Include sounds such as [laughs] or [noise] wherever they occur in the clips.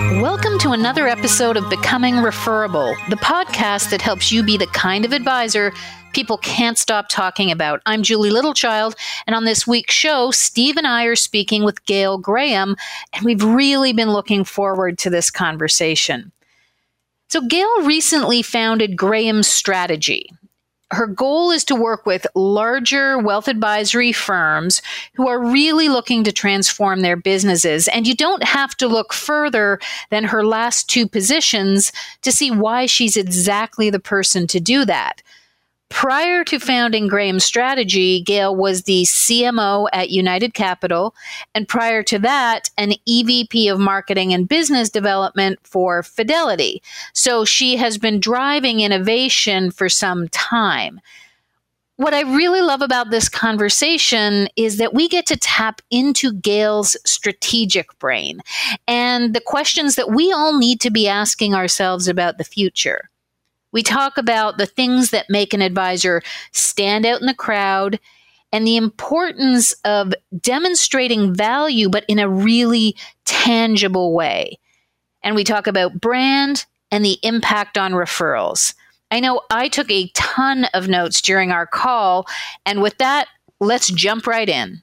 Welcome to another episode of Becoming Referable, the podcast that helps you be the kind of advisor people can't stop talking about. I'm Julie Littlechild, and on this week's show, Steve and I are speaking with Gail Graham, and we've really been looking forward to this conversation. So, Gail recently founded Graham Strategy, her goal is to work with larger wealth advisory firms who are really looking to transform their businesses. And you don't have to look further than her last two positions to see why she's exactly the person to do that. Prior to founding Graham Strategy, Gail was the CMO at United Capital, and prior to that, an EVP of Marketing and Business Development for Fidelity. So she has been driving innovation for some time. What I really love about this conversation is that we get to tap into Gail's strategic brain and the questions that we all need to be asking ourselves about the future. We talk about the things that make an advisor stand out in the crowd and the importance of demonstrating value, but in a really tangible way. And we talk about brand and the impact on referrals. I know I took a ton of notes during our call. And with that, let's jump right in.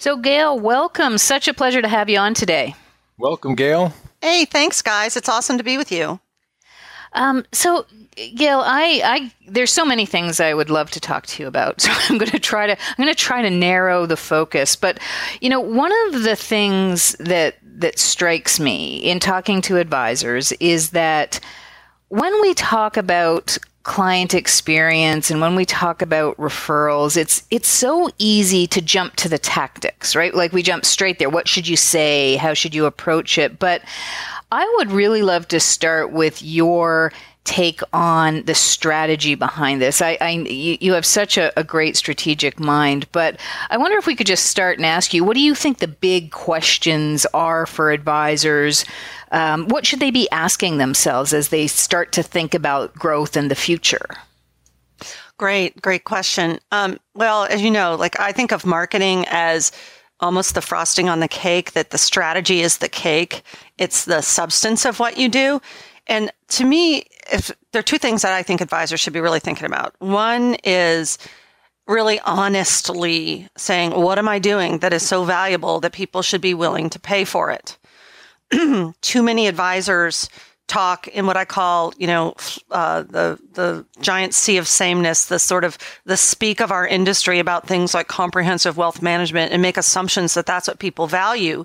So, Gail, welcome. Such a pleasure to have you on today. Welcome, Gail. Hey, thanks, guys. It's awesome to be with you. Um, so, Gail, I, I, there's so many things I would love to talk to you about. [laughs] So I'm going to try to, I'm going to try to narrow the focus. But you know, one of the things that that strikes me in talking to advisors is that when we talk about client experience and when we talk about referrals it's it's so easy to jump to the tactics right like we jump straight there what should you say how should you approach it but I would really love to start with your take on the strategy behind this. I, I you, have such a, a, great strategic mind, but I wonder if we could just start and ask you, what do you think the big questions are for advisors? Um, what should they be asking themselves as they start to think about growth in the future? Great, great question. Um, well, as you know, like I think of marketing as almost the frosting on the cake, that the strategy is the cake. It's the substance of what you do. And to me, if there are two things that I think advisors should be really thinking about. One is really honestly saying, what am I doing that is so valuable that people should be willing to pay for it? [clears throat] Too many advisors talk in what I call, you know, uh, the the giant sea of sameness, the sort of the speak of our industry about things like comprehensive wealth management, and make assumptions that that's what people value.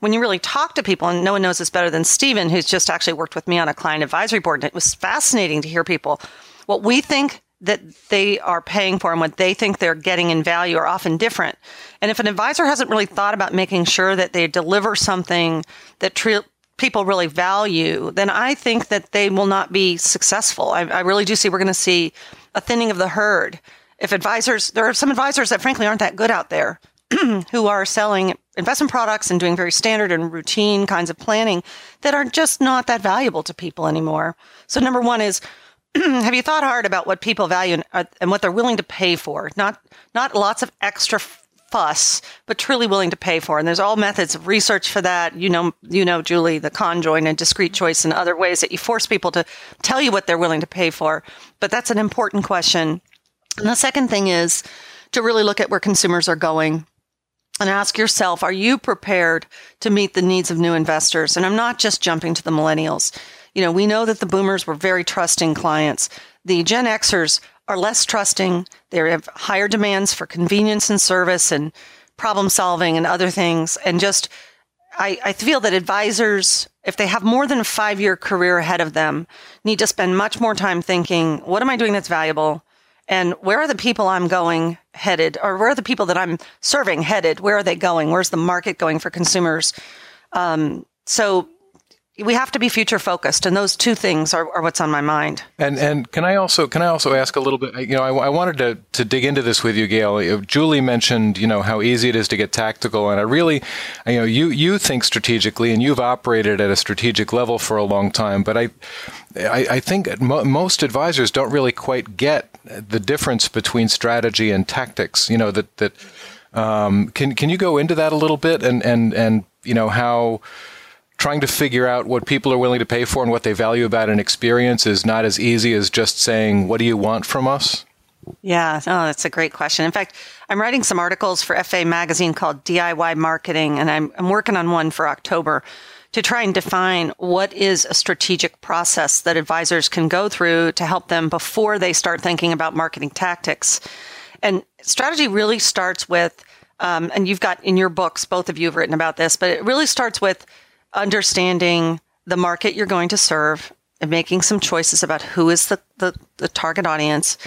When you really talk to people, and no one knows this better than Stephen, who's just actually worked with me on a client advisory board, and it was fascinating to hear people what we think that they are paying for and what they think they're getting in value are often different. And if an advisor hasn't really thought about making sure that they deliver something that tre- people really value, then I think that they will not be successful. I, I really do see we're going to see a thinning of the herd. If advisors, there are some advisors that frankly aren't that good out there [clears throat] who are selling investment products and doing very standard and routine kinds of planning that are just not that valuable to people anymore. So, number one is [clears throat] have you thought hard about what people value and, uh, and, what they're willing to pay for? Not not lots of extra fuss, but truly willing to pay for. And there's all methods of research for that. You know, you know, Julie, the conjoint and discrete mm-hmm. choice and other ways that you force people to tell you what they're willing to pay for. But that's an important question. And the second thing is to really look at where consumers are going and ask yourself, are you prepared to meet the needs of new investors? And I'm not just jumping to the millennials. You know, we know that the boomers were very trusting clients. The Gen Xers are less trusting. They have higher demands for convenience and service and problem solving and other things. And just, I, I feel that advisors, if they have more than a five year career ahead of them, need to spend much more time thinking, what am I doing that's valuable? And where are the people I'm going headed? Or where are the people that I'm serving headed? Where are they going? Where's the market going for consumers? Um, so we have to be future focused and those two things are, are, what's on my mind. And and can i also can i also ask a little bit you know i, I wanted to, to dig into this with you gail. Julie mentioned you know how easy it is to get tactical and i really you know you you think strategically and you've operated at a strategic level for a long time but i i, I think mo- most advisors don't really quite get the difference between strategy and tactics you know that that um, can can you go into that a little bit and and and you know how trying to figure out what people are willing to pay for and what they value about an experience is not as easy as just saying, What do you want from us? Yeah, oh, that's a great question. In fact, I'm writing some articles for FA magazine called DIY Marketing, and I'm, I'm working on one for October to try and define what is a strategic process that advisors can go through to help them before they start thinking about marketing tactics. And strategy really starts with, um, and you've got in your books, both of you have written about this, but it really starts with understanding the market you're going to serve and making some choices about who is the, the, the target audience,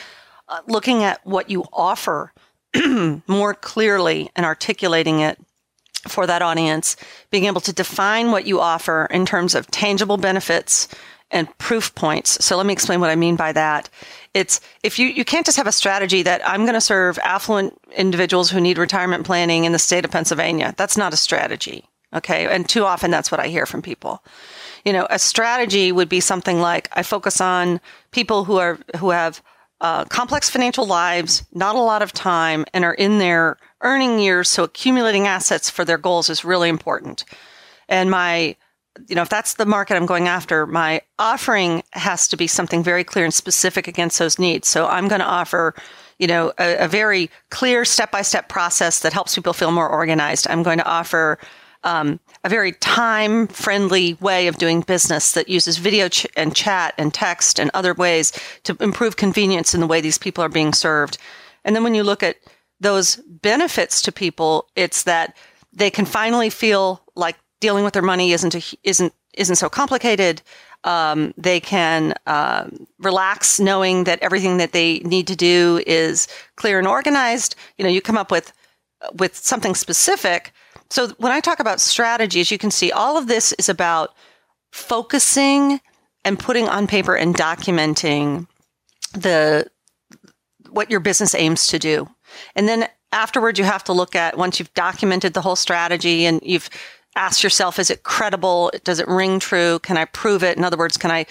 uh, looking at what you offer [clears throat] more clearly and articulating it for that audience, being able to define what you offer in terms of tangible benefits and proof points. So let me explain what I mean by that. It's if you you can't just have a strategy that I'm going to serve affluent individuals who need retirement planning in the state of Pennsylvania. That's not a strategy. Okay? And too often that's what I hear from people. You know, a strategy would be something like I focus on people who are who have uh, complex financial lives, not a lot of time, and are in their earning years. So accumulating assets for their goals is really important. And my, you know, if that's the market I'm going after, my offering has to be something very clear and specific against those needs. So I'm going to offer, you know, a, a very clear step by step process that helps people feel more organized. I'm going to offer um, a very time friendly way of doing business that uses video ch- and chat and text and other ways to improve convenience in the way these people are being served. And then when you look at those benefits to people, it's that they can finally feel like dealing with their money isn't a, isn't isn't so complicated. Um, they can uh, relax knowing that everything that they need to do is clear and organized. You know, you come up with with something specific so when I talk about strategies, you can see all of this is about focusing and putting on paper and documenting the what your business aims to do. And then afterward you have to look at once you've documented the whole strategy and you've asked yourself is it credible? Does it ring true? Can I prove it? In other words, can I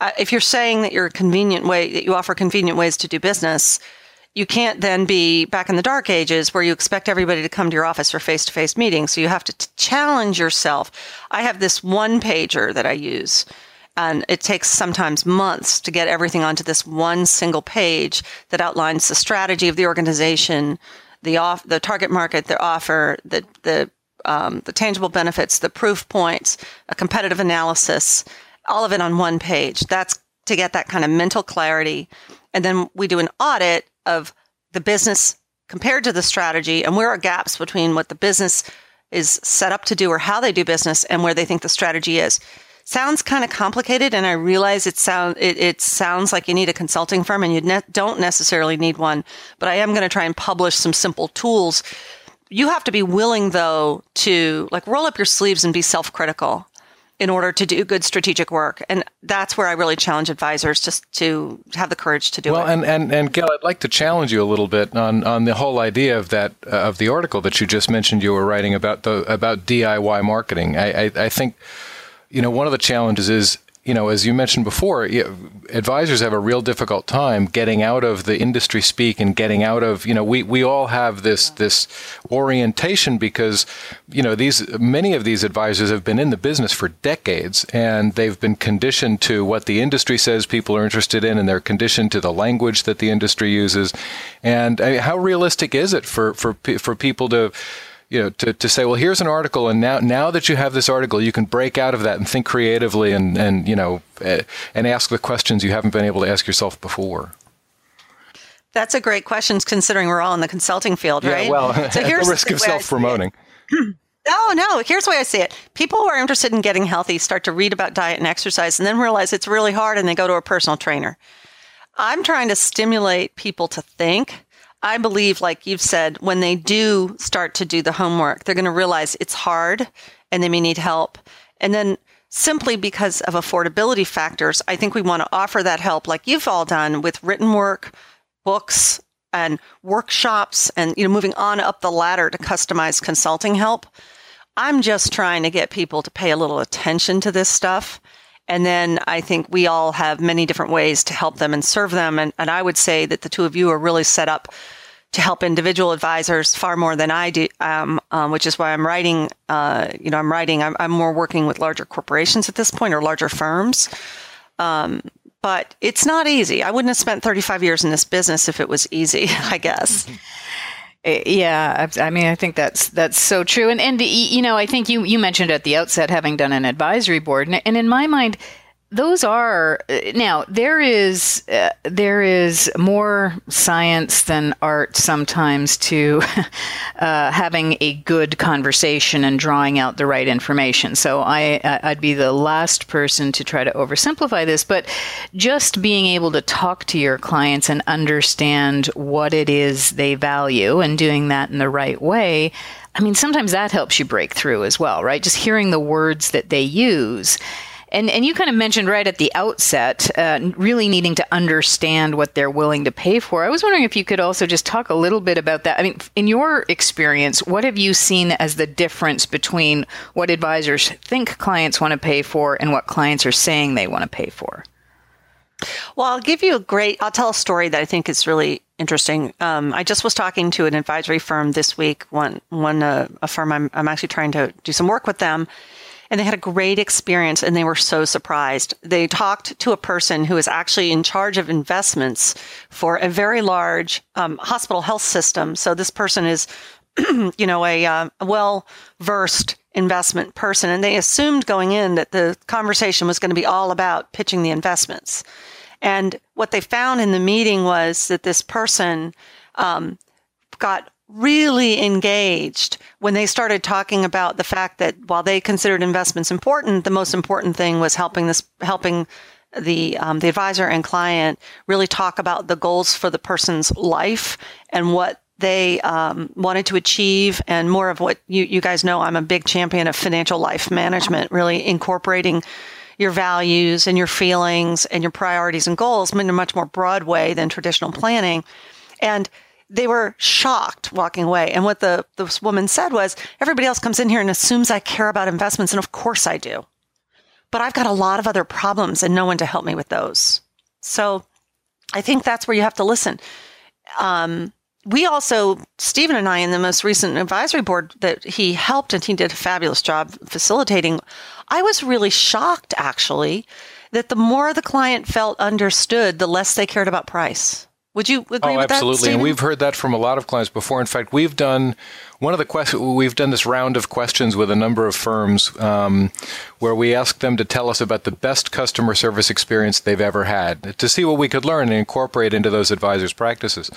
uh, if you're saying that you're a convenient way that you offer convenient ways to do business, you can't then be back in the dark ages where you expect everybody to come to your office for face to face meetings. So you have to t- challenge yourself. I have this one pager that I use and it takes sometimes months to get everything onto this one single page that outlines the strategy of the organization, the off, the target market, the offer, the, the, um, the tangible benefits, the proof points, a competitive analysis, all of it on one page. That's to get that kind of mental clarity. And then we do an audit of the business compared to the strategy and where are gaps between what the business is set up to do or how they do business and where they think the strategy is. Sounds kind of complicated, and I realize it sound it, it sounds like you need a consulting firm, and you ne- don't necessarily need one. But I am going to try and publish some simple tools. You have to be willing, though, to like roll up your sleeves and be self-critical in order to do good strategic work. And that's where I really challenge advisors just to have the courage to do well, it. Well, and, and, and Gail, I'd like to challenge you a little bit on, on the whole idea of that, uh, of the article that you just mentioned you were writing about the, about DIY marketing. I, I, I think, you know, one of the challenges is you know, as you mentioned before, advisors have a real difficult time getting out of the industry speak and getting out of, you know, we, we all have this this orientation because, you know, these many of these advisors have been in the business for decades and they've been conditioned to what the industry says people are interested in and they're conditioned to the language that the industry uses. And I mean, how realistic is it for for for people to you know, to, to say, well, here's an article, and now now that you have this article, you can break out of that and think creatively, and and you know, eh, and ask the questions you haven't been able to ask yourself before. That's a great question, considering we're all in the consulting field, yeah, right? Well, so [laughs] here's the risk of self promoting. No, no. Here's the way I see it. People who are interested in getting healthy start to read about diet and exercise and then realize it's really hard and they go to a personal trainer. I'm trying to stimulate people to think I believe, like you've said, when they do start to do the homework, they're going to realize it's hard and they may need help. And then simply because of affordability factors, I think we want to offer that help like you've all done with written work, books, and workshops and you know moving on up the ladder to customized consulting help. I'm just trying to get people to pay a little attention to this stuff. And then I think we all have many different ways to help them and serve them. And, and I would say that the two of you are really set up to help individual advisors far more than I do, um, um, which is why I'm writing. Uh, you know, I'm writing. I'm, I'm, more working with larger corporations at this point or larger firms. Um, but it's not easy. I wouldn't have spent 35 years in this business if it was easy. [laughs] I guess. [laughs] Eh, yeah, I mean, I think that's that's so true. And and you know, I think you you mentioned at the outset having done an advisory board, and in my mind, those are now there is uh, there is more science than art sometimes to [laughs] uh, having a good conversation and drawing out the right information. So I I'd be the last person to try to oversimplify this, but just being able to talk to your clients and understand what it is they value and doing that in the right way. I mean, sometimes that helps you break through as well, right? Just hearing the words that they use and and you kind of mentioned right at the outset, uh, really needing to understand what they're willing to pay for. I was wondering if you could also just talk a little bit about that. I mean, in your experience, what have you seen as the difference between what advisors think clients want to pay for and what clients are saying they want to pay for? Well, I'll give you a great. I'll tell a story that I think is really interesting. Um, I just was talking to an advisory firm this week. One, one, uh, a firm I'm, I'm actually trying to do some work with them, and they had a great experience and they were so surprised. They talked to a person who is actually in charge of investments for a very large um, hospital health system. So this person is, [clears throat] you know, a, uh, well versed investment person. And they assumed going in that the conversation was going to be all about pitching the investments. And what they found in the meeting was that this person um, got really engaged when they started talking about the fact that while they considered investments important, the most important thing was helping this helping the um, the advisor and client really talk about the goals for the person's life and what they um, wanted to achieve and more of what you, you guys know i'm a big champion of financial life management really incorporating your values and your feelings and your priorities and goals in a much more broad way than traditional planning. And they were shocked walking away. And what the this woman said was, everybody else comes in here and assumes I care about investments, and of course I do. But I've got a lot of other problems and no one to help me with those. So I think that's where you have to listen. Um, we also, Stephen and I, in the most recent advisory board that he helped, and he did a fabulous job facilitating. I was really shocked, actually, that the more the client felt understood, the less they cared about price. Would you agree oh, with absolutely. that? Absolutely. And we've heard that from a lot of clients before. In fact, we've done one of the questions. We've done this round of questions with a number of firms um, where we asked them to tell us about the best customer service experience they've ever had to see what we could learn and incorporate into those advisors' practices.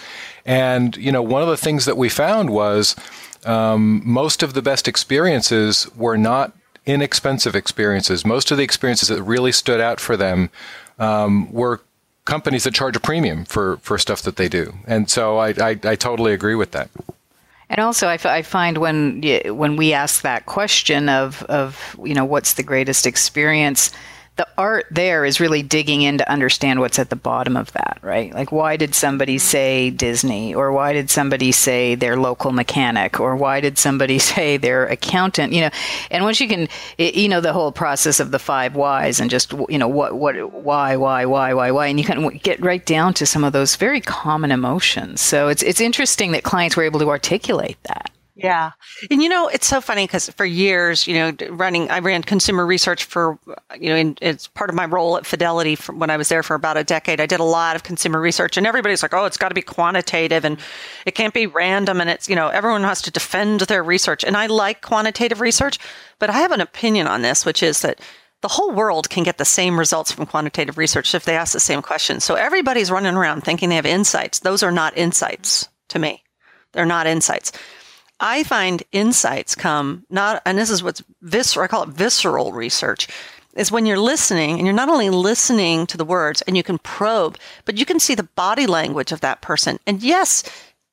And you know, one of the things that we found was um, most of the best experiences were not inexpensive experiences. Most of the experiences that really stood out for them um, were companies that charge a premium for, for stuff that they do. And so I, I, I totally agree with that. And also, I, f- I find when when we ask that question of of you know what's the greatest experience, the art there is really digging in to understand what's at the bottom of that, right? Like, why did somebody mm-hmm. say Disney, or why did somebody say their local mechanic, or why did somebody [laughs] say their accountant? You know, and once you can, you know, the whole process of the five whys and just you know what what why why why why why, and you can get right down to some of those very common emotions. So it's it's interesting that clients were able to articulate that. Yeah. And you know, it's so funny because for years, you know, running, I ran consumer research for, you know, in, it's part of my role at Fidelity when I was there for about a decade. I did a lot of consumer research and everybody's like, oh, it's got to be quantitative and it can't be random. And it's, you know, everyone has to defend their research. And I like quantitative research, but I have an opinion on this, which is that the whole world can get the same results from quantitative research if they ask the same questions. So everybody's running around thinking they have insights. Those are not insights to me. They're not insights. I find insights come not, and this is what's visceral, I call it visceral research, is when you're listening and you're not only listening to the words and you can probe, but you can see the body language of that person. And yes,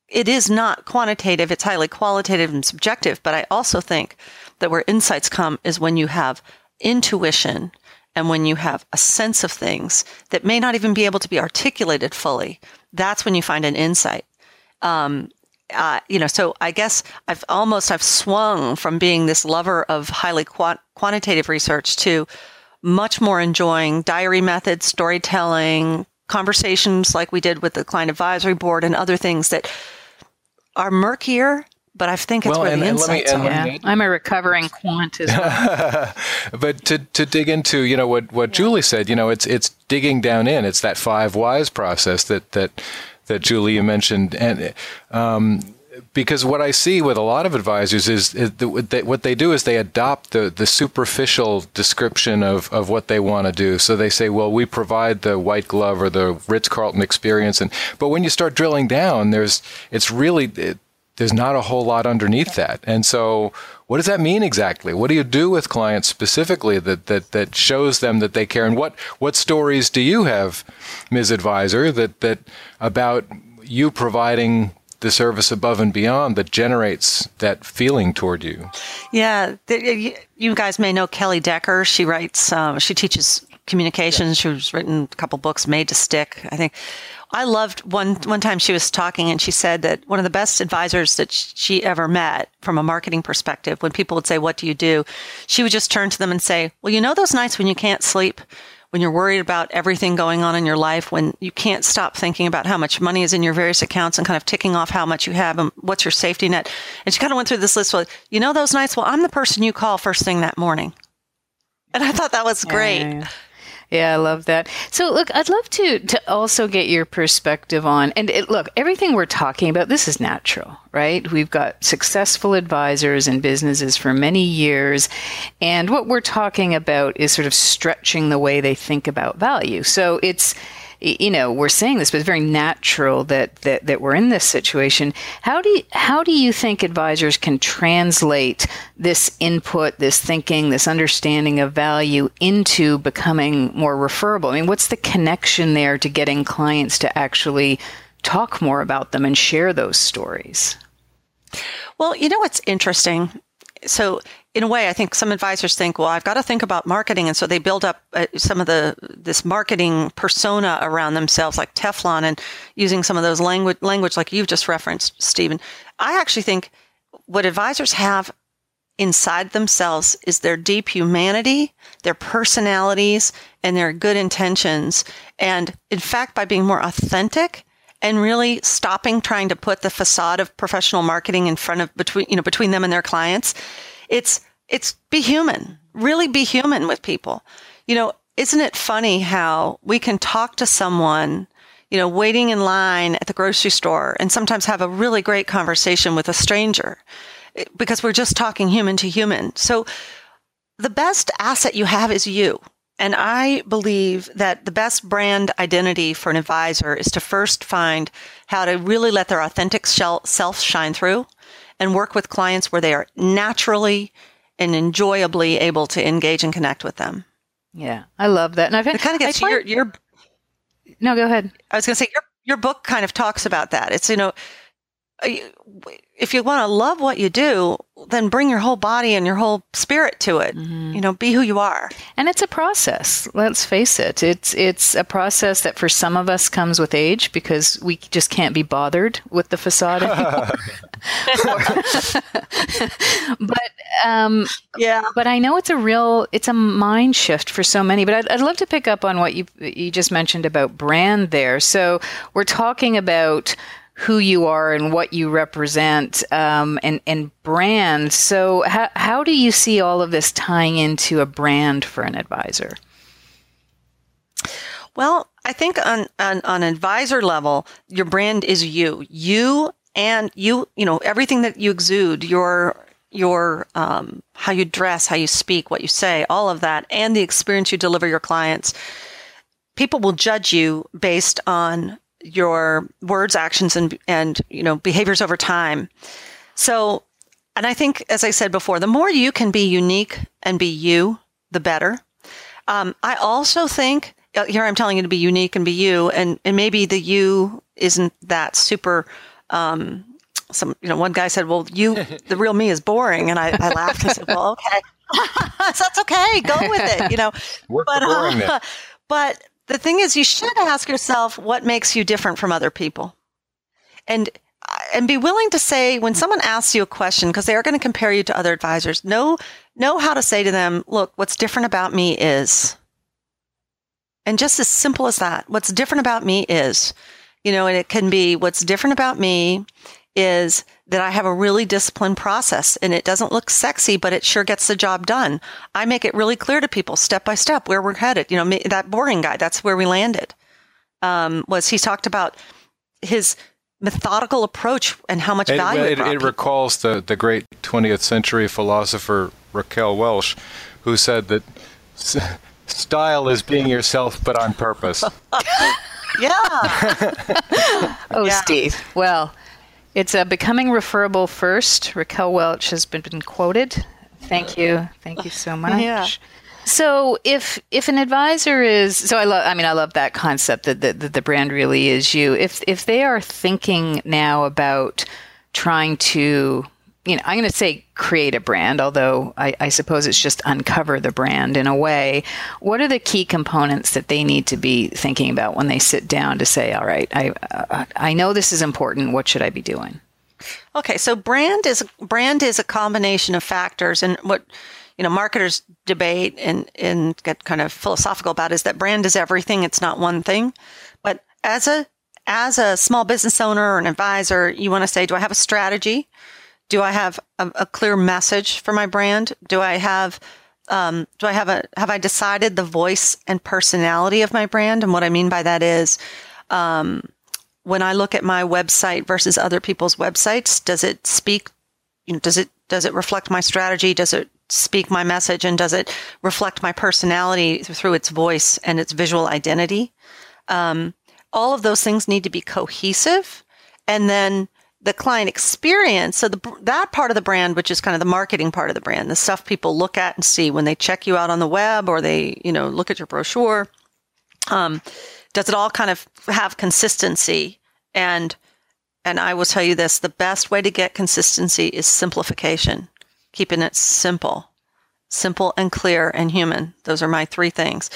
it is not quantitative, it's highly qualitative and subjective, but I also think that where insights come is when you have intuition and when you have a sense of things that may not even be able to be articulated fully. That's when you find an insight. Um, uh, you know, so I guess I've almost I've swung from being this lover of highly quant- quantitative research to much more enjoying diary methods, storytelling, conversations like we did with the client advisory board, and other things that are murkier but I think it's well, where and, the and insights me, are. Yeah. I'm a recovering quant as [laughs] well. but to, to dig into, you know, what, what yeah. Julie said, you know, it's it's digging down in. It's that five whys process that that that Julia mentioned, and um, because what I see with a lot of advisors is, is the, what they do is they adopt the, the superficial description of, of what they want to do. So they say, well, we provide the white glove or the Ritz Carlton experience, and but when you start drilling down, there's it's really there's not a whole lot underneath that. And so, what does that mean exactly? What do you do with clients specifically that, that, that shows them that they care? And what, what stories do you have, Ms. Advisor, that, that about you providing the service above and beyond that generates that feeling toward you? Yeah, you guys may know Kelly Decker. She writes, uh, she teaches communications. She's written a couple books, Made to Stick, I think. I loved one one time she was talking and she said that one of the best advisors that she ever met from a marketing perspective, when people would say, "What do you do?" she would just turn to them and say, "Well, you know those nights when you can't sleep." When you're worried about everything going on in your life, when you can't stop thinking about how much money is in your various accounts and kind of ticking off how much you have and what's your safety net. And she kind of went through this list. Well, you know those nights? Well, I'm the person you call first thing that morning. And I thought that was great. Yeah, yeah. I love that. So, look, I'd love to to also get your perspective on and it, look, everything we're talking about this is natural, right? We've got successful advisors and businesses for many years, and what we're talking about is sort of stretching the way they think about value. So, it's you know we're saying this but it's very natural that, that that we're in this situation. How do you, how do you think advisors can translate this input this thinking this understanding of value into becoming more referable? I mean what's the connection there to getting clients to actually talk more about them and share those stories? Well you know what's interesting so in a way, I think some advisors think, well, I've got to think about marketing, and so they build up uh, some of the this marketing persona around themselves, like Teflon, and using some of those language language like you've just referenced, Stephen. I actually think what advisors have inside themselves is their deep humanity, their personalities, and their good intentions. And in fact, by being more authentic and really stopping trying to put the facade of professional marketing in front of between you know between them and their clients it's it's be human, really be human with people. You know, isn't it funny how we can talk to someone, you know, waiting in line at the grocery store and sometimes have a really great conversation with a stranger eh, because we're just talking human to human. So the best asset you have is you. And I believe that the best brand identity for an advisor is to first find how to really let their authentic self shine through and work with clients where they are naturally and enjoyably able to engage and connect with them. Yeah, I love that. And I've it kind of gets your, your no, go ahead. I was going to say your your book kind of talks about that. It's you know if you want to love what you do, then bring your whole body and your whole spirit to it. Mm-hmm. You know, be who you are. And it's a process. Let's face it. It's it's a process that for some of us comes with age because we just can't be bothered with the facade [laughs] but um, yeah, but I know it's a real it's a mind shift for so many. But I'd, I'd love to pick up on what you you just mentioned about brand there. So we're talking about who you are and what you represent um, and, and brand. So, how, how do you see all of this tying into a brand for an advisor? Well, I think on, on, on advisor level, your brand is you. You and you, you know, everything that you exude, your your um, how you dress, how you speak, what you say, all of that, and the experience you deliver your clients. People will judge you based on your words, actions, and and you know behaviors over time. So, and I think, as I said before, the more you can be unique and be you, the better. Um, I also think uh, here I'm telling you to be unique and be you, and and maybe the you isn't that super. Um, some you know one guy said, "Well, you [laughs] the real me is boring," and I, I laughed and said, "Well, okay." [laughs] so that's okay. Go with it, you know. Work but, uh, [laughs] but the thing is, you should ask yourself what makes you different from other people. And uh, and be willing to say when someone asks you a question because they are going to compare you to other advisors know know how to say to them look what's different about me is and just as simple as that what's different about me is you know and it can be what's different about me is that I have a really disciplined process and it doesn't look sexy, but it sure gets the job done. I make it really clear to people step by step where we're headed. You know, that boring guy, that's where we landed. Um, was he talked about his methodical approach and how much it, value it, it, it recalls the, the great 20th century philosopher Raquel Welch, who said that style is being yourself, but on purpose. [laughs] yeah. [laughs] oh, Yeah. Steve. Well, it's a becoming referable first. Raquel Welch has been, been quoted. Thank you. Thank you so [laughs] much. Yeah. So if if an advisor is so I love I mean I love that concept that the, that the brand really is you. If if they are thinking now about trying to you know I'm going to say create a brand, although I, I suppose it's just uncover the brand in a way. What are the key components that they need to be thinking about when they sit down to say, all right, I uh, I know this is important. What should I be doing? Okay, so brand is brand is a combination of factors, and what you know marketers debate and and get kind of philosophical about is that brand is everything. It's not one thing, but as a as a small business owner or an advisor, you want to say, do I have a strategy? Do I have a, a clear message for my brand? Do I have um, do I have a have I decided the voice and personality of my brand? And what I mean by that is um, when I look at my website versus other people's websites, does it speak? You know, does it does it reflect my strategy? Does it speak my message? And does it reflect my personality through its voice and its visual identity? Um, all of those things need to be cohesive, and then the client experience. So the that part of the brand, which is kind of the marketing part of the brand, the stuff people look at and see when they check you out on the web or they you know look at your brochure. Um, does it all kind of have consistency and and I will tell you this the best way to get consistency is simplification keeping it simple simple and clear and human those are my three things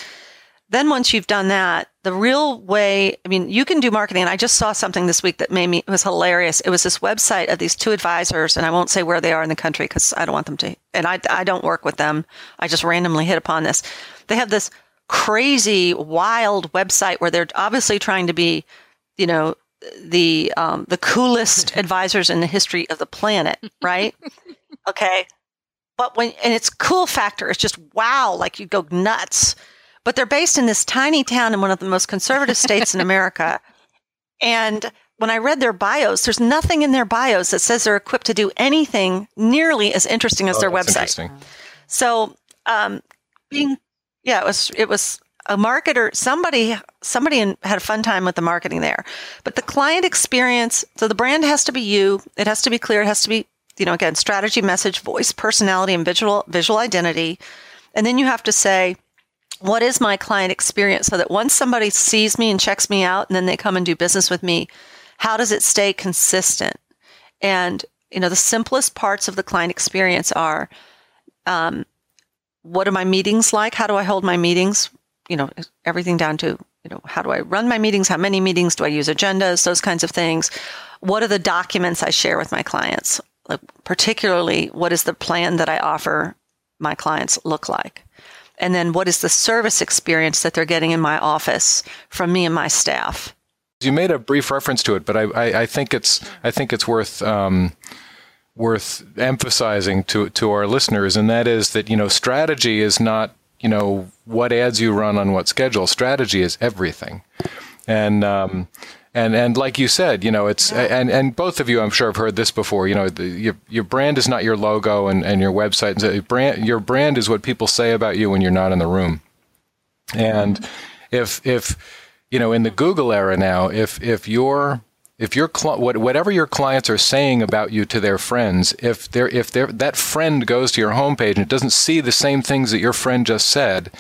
then once you've done that the real way i mean you can do marketing. And i just saw something this week that made me it was hilarious. It was this website of these two advisors and i won't say where they are in the country because i don't want them to and I, I don't work with them. I just randomly hit upon this. They have this crazy wild website where they're obviously trying to be you know the um, the coolest [laughs] advisors in the history of the planet right? [laughs] Okay. But when and it's cool factor. It's just wow like you go nuts but they're based in this tiny town in one of the most conservative states in america [laughs] and when i read their bios there's nothing in their bios that says they're equipped to do anything nearly as interesting as Oh, their website so um, being yeah, it was it was a marketer. Somebody somebody had a fun time with the marketing there, but the client experience. So the brand has to be you. It has to be clear. It has to be you know again strategy, message, voice, personality, and visual visual identity. And then you have to say, what is my client experience so that once somebody sees me and checks me out and then they come and do business with me, how does it stay consistent? And, you know, the simplest parts of the client experience are um, what are my meetings like? How do I hold my meetings? You know, everything down to, you know, how do I run my meetings? How many meetings do I use agendas? Those kinds of things. What are the documents I share with my clients? Like, particularly, what is the plan that I offer my clients look like? And then what is the service experience that they're getting in my office from me and my staff? You made a brief reference to it, but I, I, I think it's I think it's worth um, worth emphasizing to to our listeners, and that is that you know strategy is not you know what ads you run on what schedule. Strategy is everything, and um, and and like you said, you know it's and and both of you, I'm sure, have heard this before. You know, the, your your brand is not your logo and, and your website. The Brand your brand is what people say about you when you're not in the room. And mm-hmm. if if you know in the Google era now, if if your if your what, whatever your clients are saying about you to their friends, if they're if they're, that friend goes to your homepage and it doesn't see the same things that your friend just said,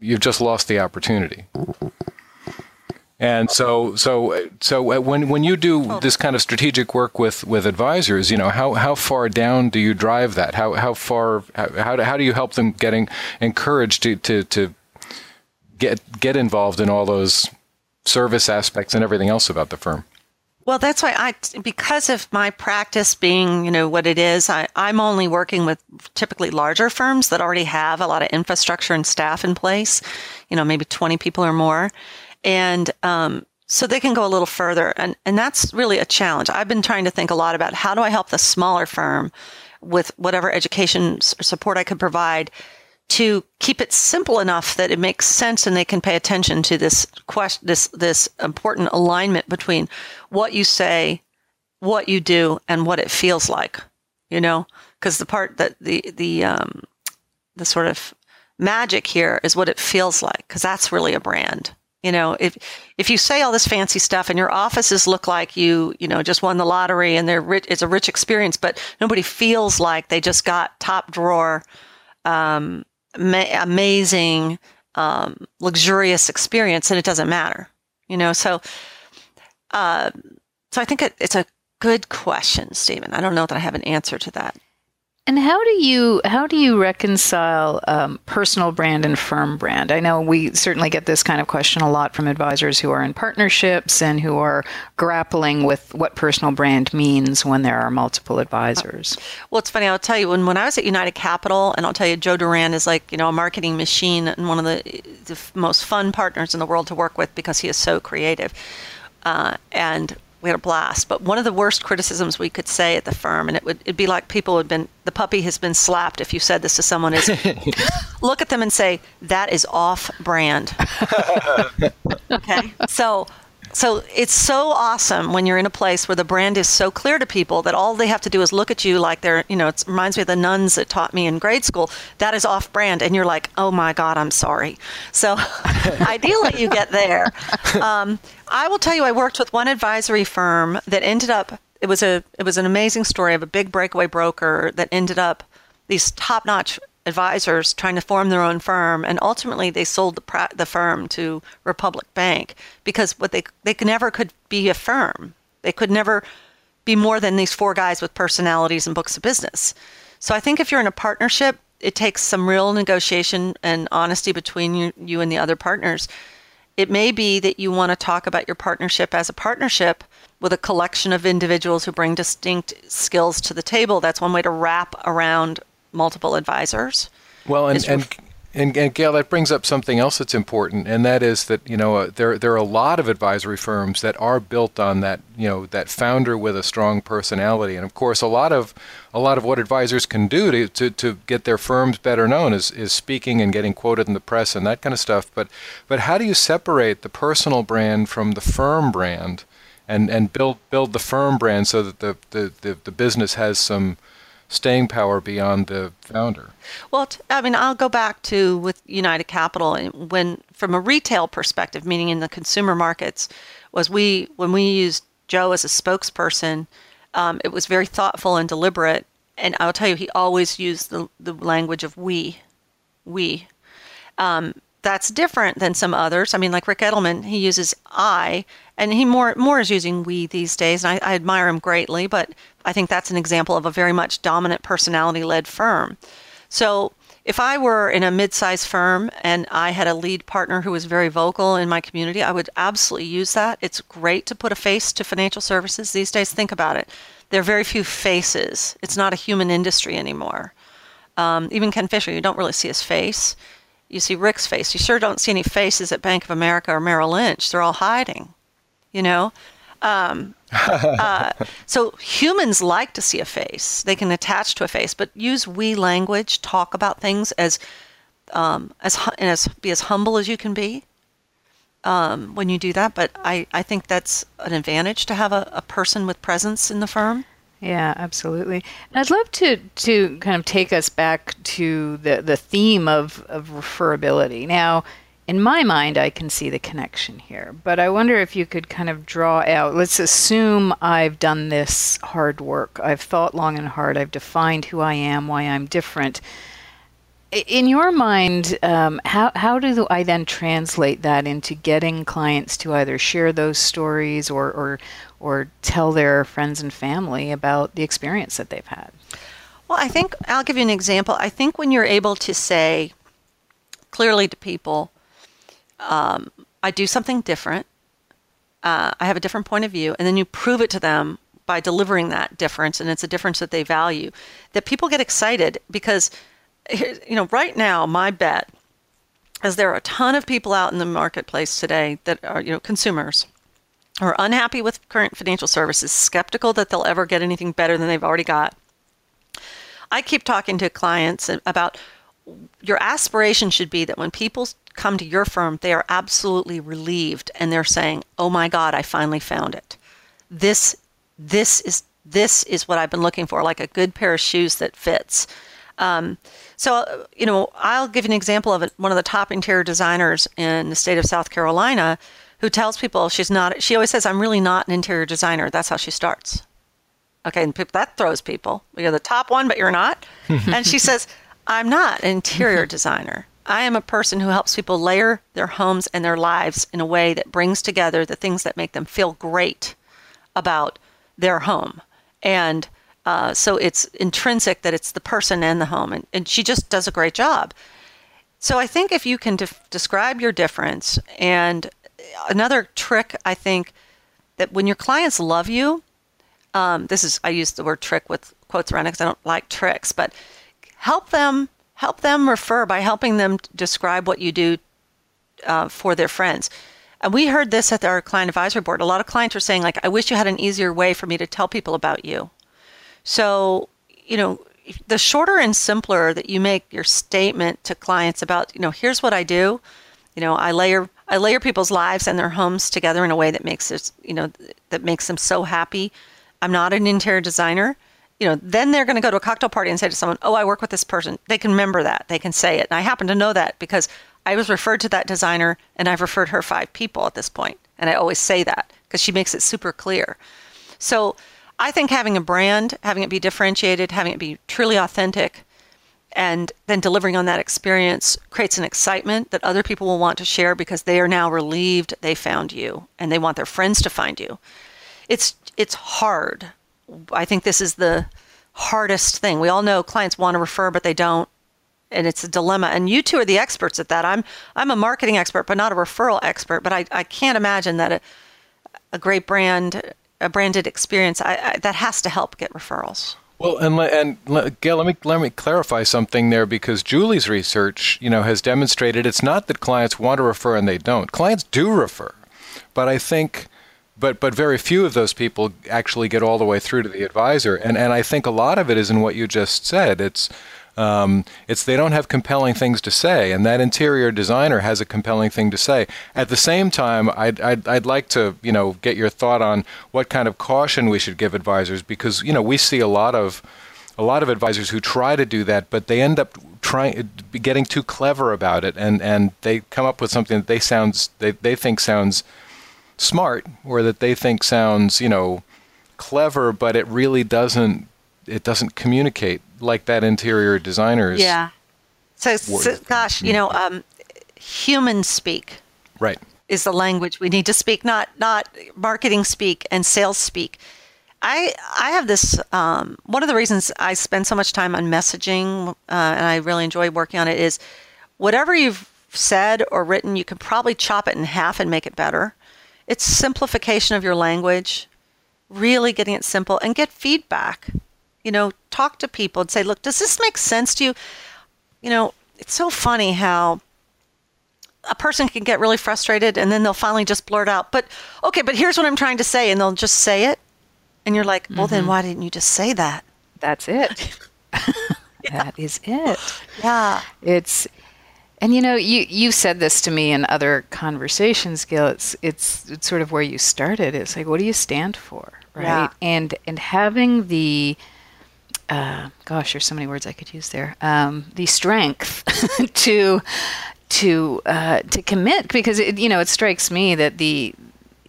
you've just lost the opportunity. And so, so, so uh, when when you do oh. this kind of strategic work with, with advisors, you know how, how far down do you drive that? How how far how how do, you help them getting encouraged to, to, to get get involved in all those service aspects and everything else about the firm? Well, that's why I, because of my practice being, you know, what it is, I, I'm only working with typically larger firms that already have a lot of infrastructure and staff in place, you know, maybe 20 people or more. And, um, so they can go a little further. And, and that's really a challenge. I've been trying to think a lot about how do I help the smaller firm with whatever education support I could provide to keep it simple enough that it makes sense and they can pay attention to this question, this, this important alignment between what you say, what you do, and what it feels like, you know, because the part that the, the, um, the sort of magic here is what it feels like, because that's really a brand. You know, if if you say all this fancy stuff and your offices look like you, you know, just won the lottery and they're rich, it's a rich experience, but nobody feels like they just got top drawer, um, ma- amazing, um, luxurious experience, and it doesn't matter. You know, so uh, so I think it, it's a good question, Stephen. I don't know that I have an answer to that. And how do you how do you reconcile um, personal brand and firm brand? I know we certainly get this kind of question a lot from advisors who are in partnerships and who are grappling with what personal brand means when there are multiple advisors. Well, it's funny. I'll tell you when when I was at United Capital, and I'll tell you, Joe Duran is like you know a marketing machine and one of the, the most fun partners in the world to work with because he is so creative. Uh, and we had a blast. But one of the worst criticisms we could say at the firm, and it would it'd be like people had been the puppy has been slapped if you said this to someone is [laughs] look at them and say that is off brand. [laughs] okay, so so it's so awesome when you're in a place where the brand is so clear to people that all they have to do is look at you like they're, you know, it reminds me of the nuns that taught me in grade school. That is off brand. And you're like, oh my God, I'm sorry. So [laughs] ideally you get there. Um, I will tell you, I worked with one advisory firm that ended up, it was a, it was an amazing story of a big breakaway broker that ended up these top notch advisors trying to form their own firm, and ultimately they sold the, the firm to Republic Bank because what they they never could be a firm. They could never be more than these four guys with personalities and books of business. So I think if you're in a partnership, it takes some real negotiation and honesty between you, you and the other partners. It may be that you want to talk about your partnership as a partnership with a collection of individuals who bring distinct skills to the table. That's one way to wrap around multiple advisors. Well, and, and and, and Gail, that brings up something else that's important, and that is that you know uh, there there are a lot of advisory firms that are built on that you know that founder with a strong personality, and of course a lot of a lot of what advisors can do to, to, to get their firms better known is, is speaking and getting quoted in the press and that kind of stuff. But but how do you separate the personal brand from the firm brand, and, and build build the firm brand so that the, the, the, the business has some staying power beyond the founder. Well, I mean, I'll go back to with United Capital when, from a retail perspective, meaning in the consumer markets, was we when we used Joe as a spokesperson, um, it was very thoughtful and deliberate. And I'll tell you, he always used the, the language of we, we. Um, that's different than some others. I mean, like Ric Edelman, he uses I, and he more more is using we these days, and I, I admire him greatly. But I think that's an example of a very much dominant personality-led firm. So if I were in a mid-sized firm and I had a lead partner who was very vocal in my community, I would absolutely use that. It's great to put a face to financial services these days. Think about it. There are very few faces. It's not a human industry anymore. Um, even Ken Fisher, you don't really see his face you see Ric's face. You sure don't see any faces at Bank of America or Merrill Lynch. They're all hiding, you know? Um, [laughs] uh, so humans like to see a face. They can attach to a face, but use we language. Talk about things as um, as and as be as humble as you can be um, when you do that. But I, I think that's an advantage to have a, a person with presence in the firm. Yeah, absolutely. And I'd love to to kind of take us back to the the theme of of referability. Now, in my mind, I can see the connection here, but I wonder if you could kind of draw out. Let's assume I've done this hard work. I've thought long and hard. I've defined who I am, why I'm different. In your mind, um, how how do I then translate that into getting clients to either share those stories or or or tell their friends and family about the experience that they've had? Well, I think I'll give you an example. I think when you're able to say clearly to people, um, I do something different, uh, I have a different point of view, and then you prove it to them by delivering that difference, and it's a difference that they value, that people get excited because, you know, right now, my bet, is there are a ton of people out in the marketplace today that are, you know, consumers are unhappy with current financial services, skeptical that they'll ever get anything better than they've already got. I keep talking to clients about your aspiration should be that when people come to your firm, they are absolutely relieved and they're saying, "Oh my god, I finally found it. This this is this is what I've been looking for, like a good pair of shoes that fits." Um, so, you know, I'll give you an example of it. One of the top interior designers in the state of South Carolina who tells people she's not, she always says, I'm really not an interior designer. That's how she starts. Okay, and that throws people. You're the top one, but you're not. [laughs] and she says, I'm not an interior [laughs] designer. I am a person who helps people layer their homes and their lives in a way that brings together the things that make them feel great about their home. And uh, so it's intrinsic that it's the person and the home. And, and she just does a great job. So I think if you can de- describe your difference, and another trick, I think that when your clients love you, um, this is I use the word trick with quotes around it because I don't like tricks, but help them help them refer by helping them describe what you do uh, for their friends. And we heard this at our client advisory board. A lot of clients are saying like, "I wish you had an easier way for me to tell people about you." So, you know, the shorter and simpler that you make your statement to clients about, you know, here's what I do. You know, I layer I layer people's lives and their homes together in a way that makes it, you know, that makes them so happy. I'm not an interior designer. You know, then they're going to go to a cocktail party and say to someone, "Oh, I work with this person." They can remember that. They can say it. And I happen to know that because I was referred to that designer and I've referred her five people at this point. And I always say that because she makes it super clear. So, I think having a brand, having it be differentiated, having it be truly authentic, and then delivering on that experience creates an excitement that other people will want to share because they are now relieved they found you and they want their friends to find you. It's it's hard. I think this is the hardest thing. We all know clients want to refer but they don't and it's a dilemma. And you two are the experts at that. I'm I'm a marketing expert but not a referral expert, but I, I can't imagine that a, a great brand a branded experience, I, I, that has to help get referrals. Well, and and Gail, let me let me clarify something there because Julie's research, you know, has demonstrated it's not that clients want to refer and they don't. Clients do refer, but I think, but but very few of those people actually get all the way through to the advisor, and and I think a lot of it is in what you just said. It's um, it's they don't have compelling things to say, and that interior designer has a compelling thing to say. At the same time, I'd, I'd, I'd like to you know get your thought on what kind of caution we should give advisors because you know we see a lot of a lot of advisors who try to do that, but they end up trying getting too clever about it, and, and they come up with something that they sounds they, they think sounds smart or that they think sounds you know clever, but it really doesn't it doesn't communicate like that interior designers. Yeah. So, so gosh, you know, um, human speak. Right. Is the language we need to speak, not not marketing speak and sales speak. I I have this. Um, one of the reasons I spend so much time on messaging, uh, and I really enjoy working on it, is whatever you've said or written, you can probably chop it in half and make it better. It's simplification of your language, really getting it simple, and get feedback you know, talk to people and say, look, does this make sense to you? You know, it's so funny how a person can get really frustrated and then they'll finally just blurt out, but okay, but here's what I'm trying to say. And they'll just say it. And you're like, well, mm-hmm. then why didn't you just say that? That's it. yeah. [laughs] [laughs] That is it. Yeah. It's, and you know, you you said this to me in other conversations, Gail. It's it's it's sort of where you started. It's like, what do you stand for, right? Yeah. And and having the uh, gosh, there's so many words I could use there. Um, the strength [laughs] to to uh, to commit because it, you know it strikes me that the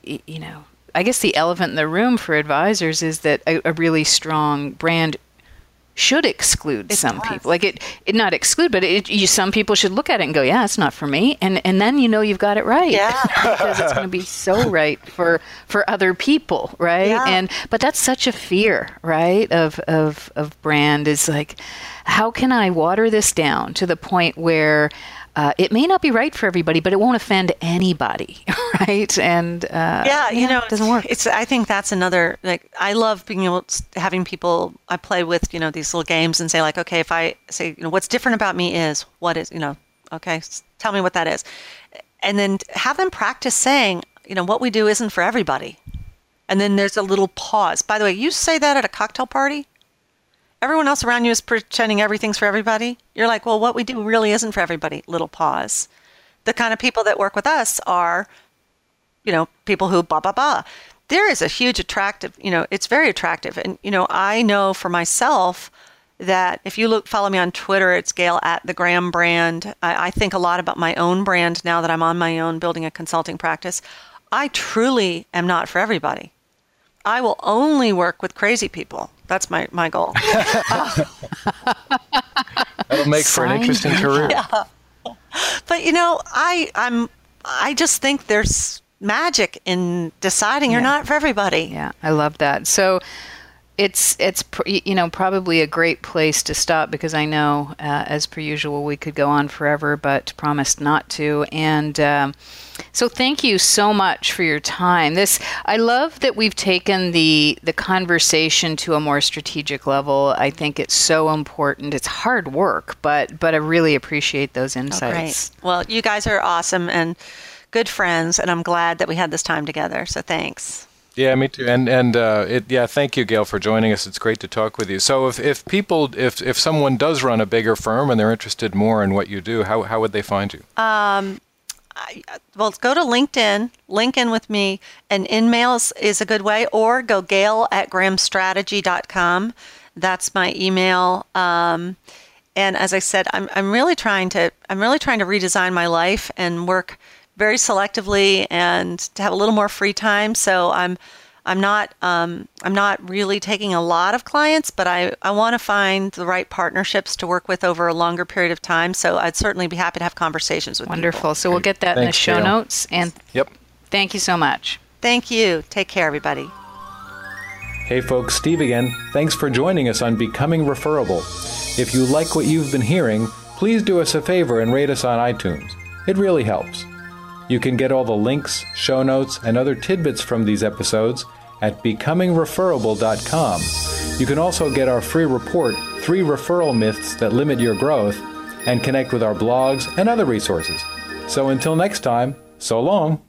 you know I guess the elephant in the room for advisors is that a, a really strong brand should exclude it some does. people. Like it, it not exclude, but it, you, some people should look at it and go, "Yeah, it's not for me," and and then you know you've got it right. Yeah, because it's going to be so [laughs] right for for other people, right? Yeah. And but that's such a fear, right? Of of of brand is like, how can I water this down to the point where uh, it may not be right for everybody, but it won't offend anybody, [laughs] right? And uh, yeah, you know, it doesn't work. It's I think that's another like I love being able to, having people I play with you know these little games and say like okay if I say you know what's different about me is what is you know okay tell me what that is, and then have them practice saying you know, what we do isn't for everybody. And then there's a little pause. By the way, you say that at a cocktail party? Everyone else around you is pretending everything's for everybody. You're like, well, what we do really isn't for everybody. Little pause. The kind of people that work with us are, you know, people who blah, blah, blah. There is a huge attractive, you know, it's very attractive. And, you know, I know for myself, that if you look follow me on Twitter, it's Gail at the Graham brand. I, I, think a lot about my own brand now that I'm on my own building a consulting practice. I truly am not for everybody. I will only work with crazy people. That's my, my goal. [laughs] That'll make for an interesting career. Yeah. But you know, I I'm I just think there's magic in deciding yeah. you're not for everybody. Yeah, I love that. So it's it's you know probably a great place to stop because I know uh, as per usual we could go on forever but promised not to. And um, so thank you so much for your time. This I love that we've taken the the conversation to a more strategic level. I think it's so important. It's hard work but but I really appreciate those insights. Oh, well you guys are awesome and good friends and I'm glad that we had this time together. So thanks yeah, me too. And and uh, it, yeah, thank you, Gail, for joining us. It's great to talk with you. So, if, if people, if if someone does run a bigger firm and they're interested more in what you do, how how would they find you? Um, I, well, go to LinkedIn, link in with me, and InMails is a good way, or go Gail at grahamstrategy.com. That's my email. Um, and as I said, I'm I'm really trying to I'm really trying to redesign my life and work very selectively and to have a little more free time. So I'm I'm not um, I'm not really taking a lot of clients, but I, I want to find the right partnerships to work with over a longer period of time. So I'd certainly be happy to have conversations with you. Wonderful. People. So we'll get that Thanks, in the show Gail. notes. And yep. Thank you so much. Thank you. Take care, everybody. Hey folks, Steve again. Thanks for joining us on Becoming Referable. If you like what you've been hearing, please do us a favor and rate us on iTunes. It really helps. You can get all the links, show notes, and other tidbits from these episodes at becomingreferable.com. You can also get our free report, Three Referral Myths That Limit Your Growth, and connect with our blogs and other resources. So until next time, so long.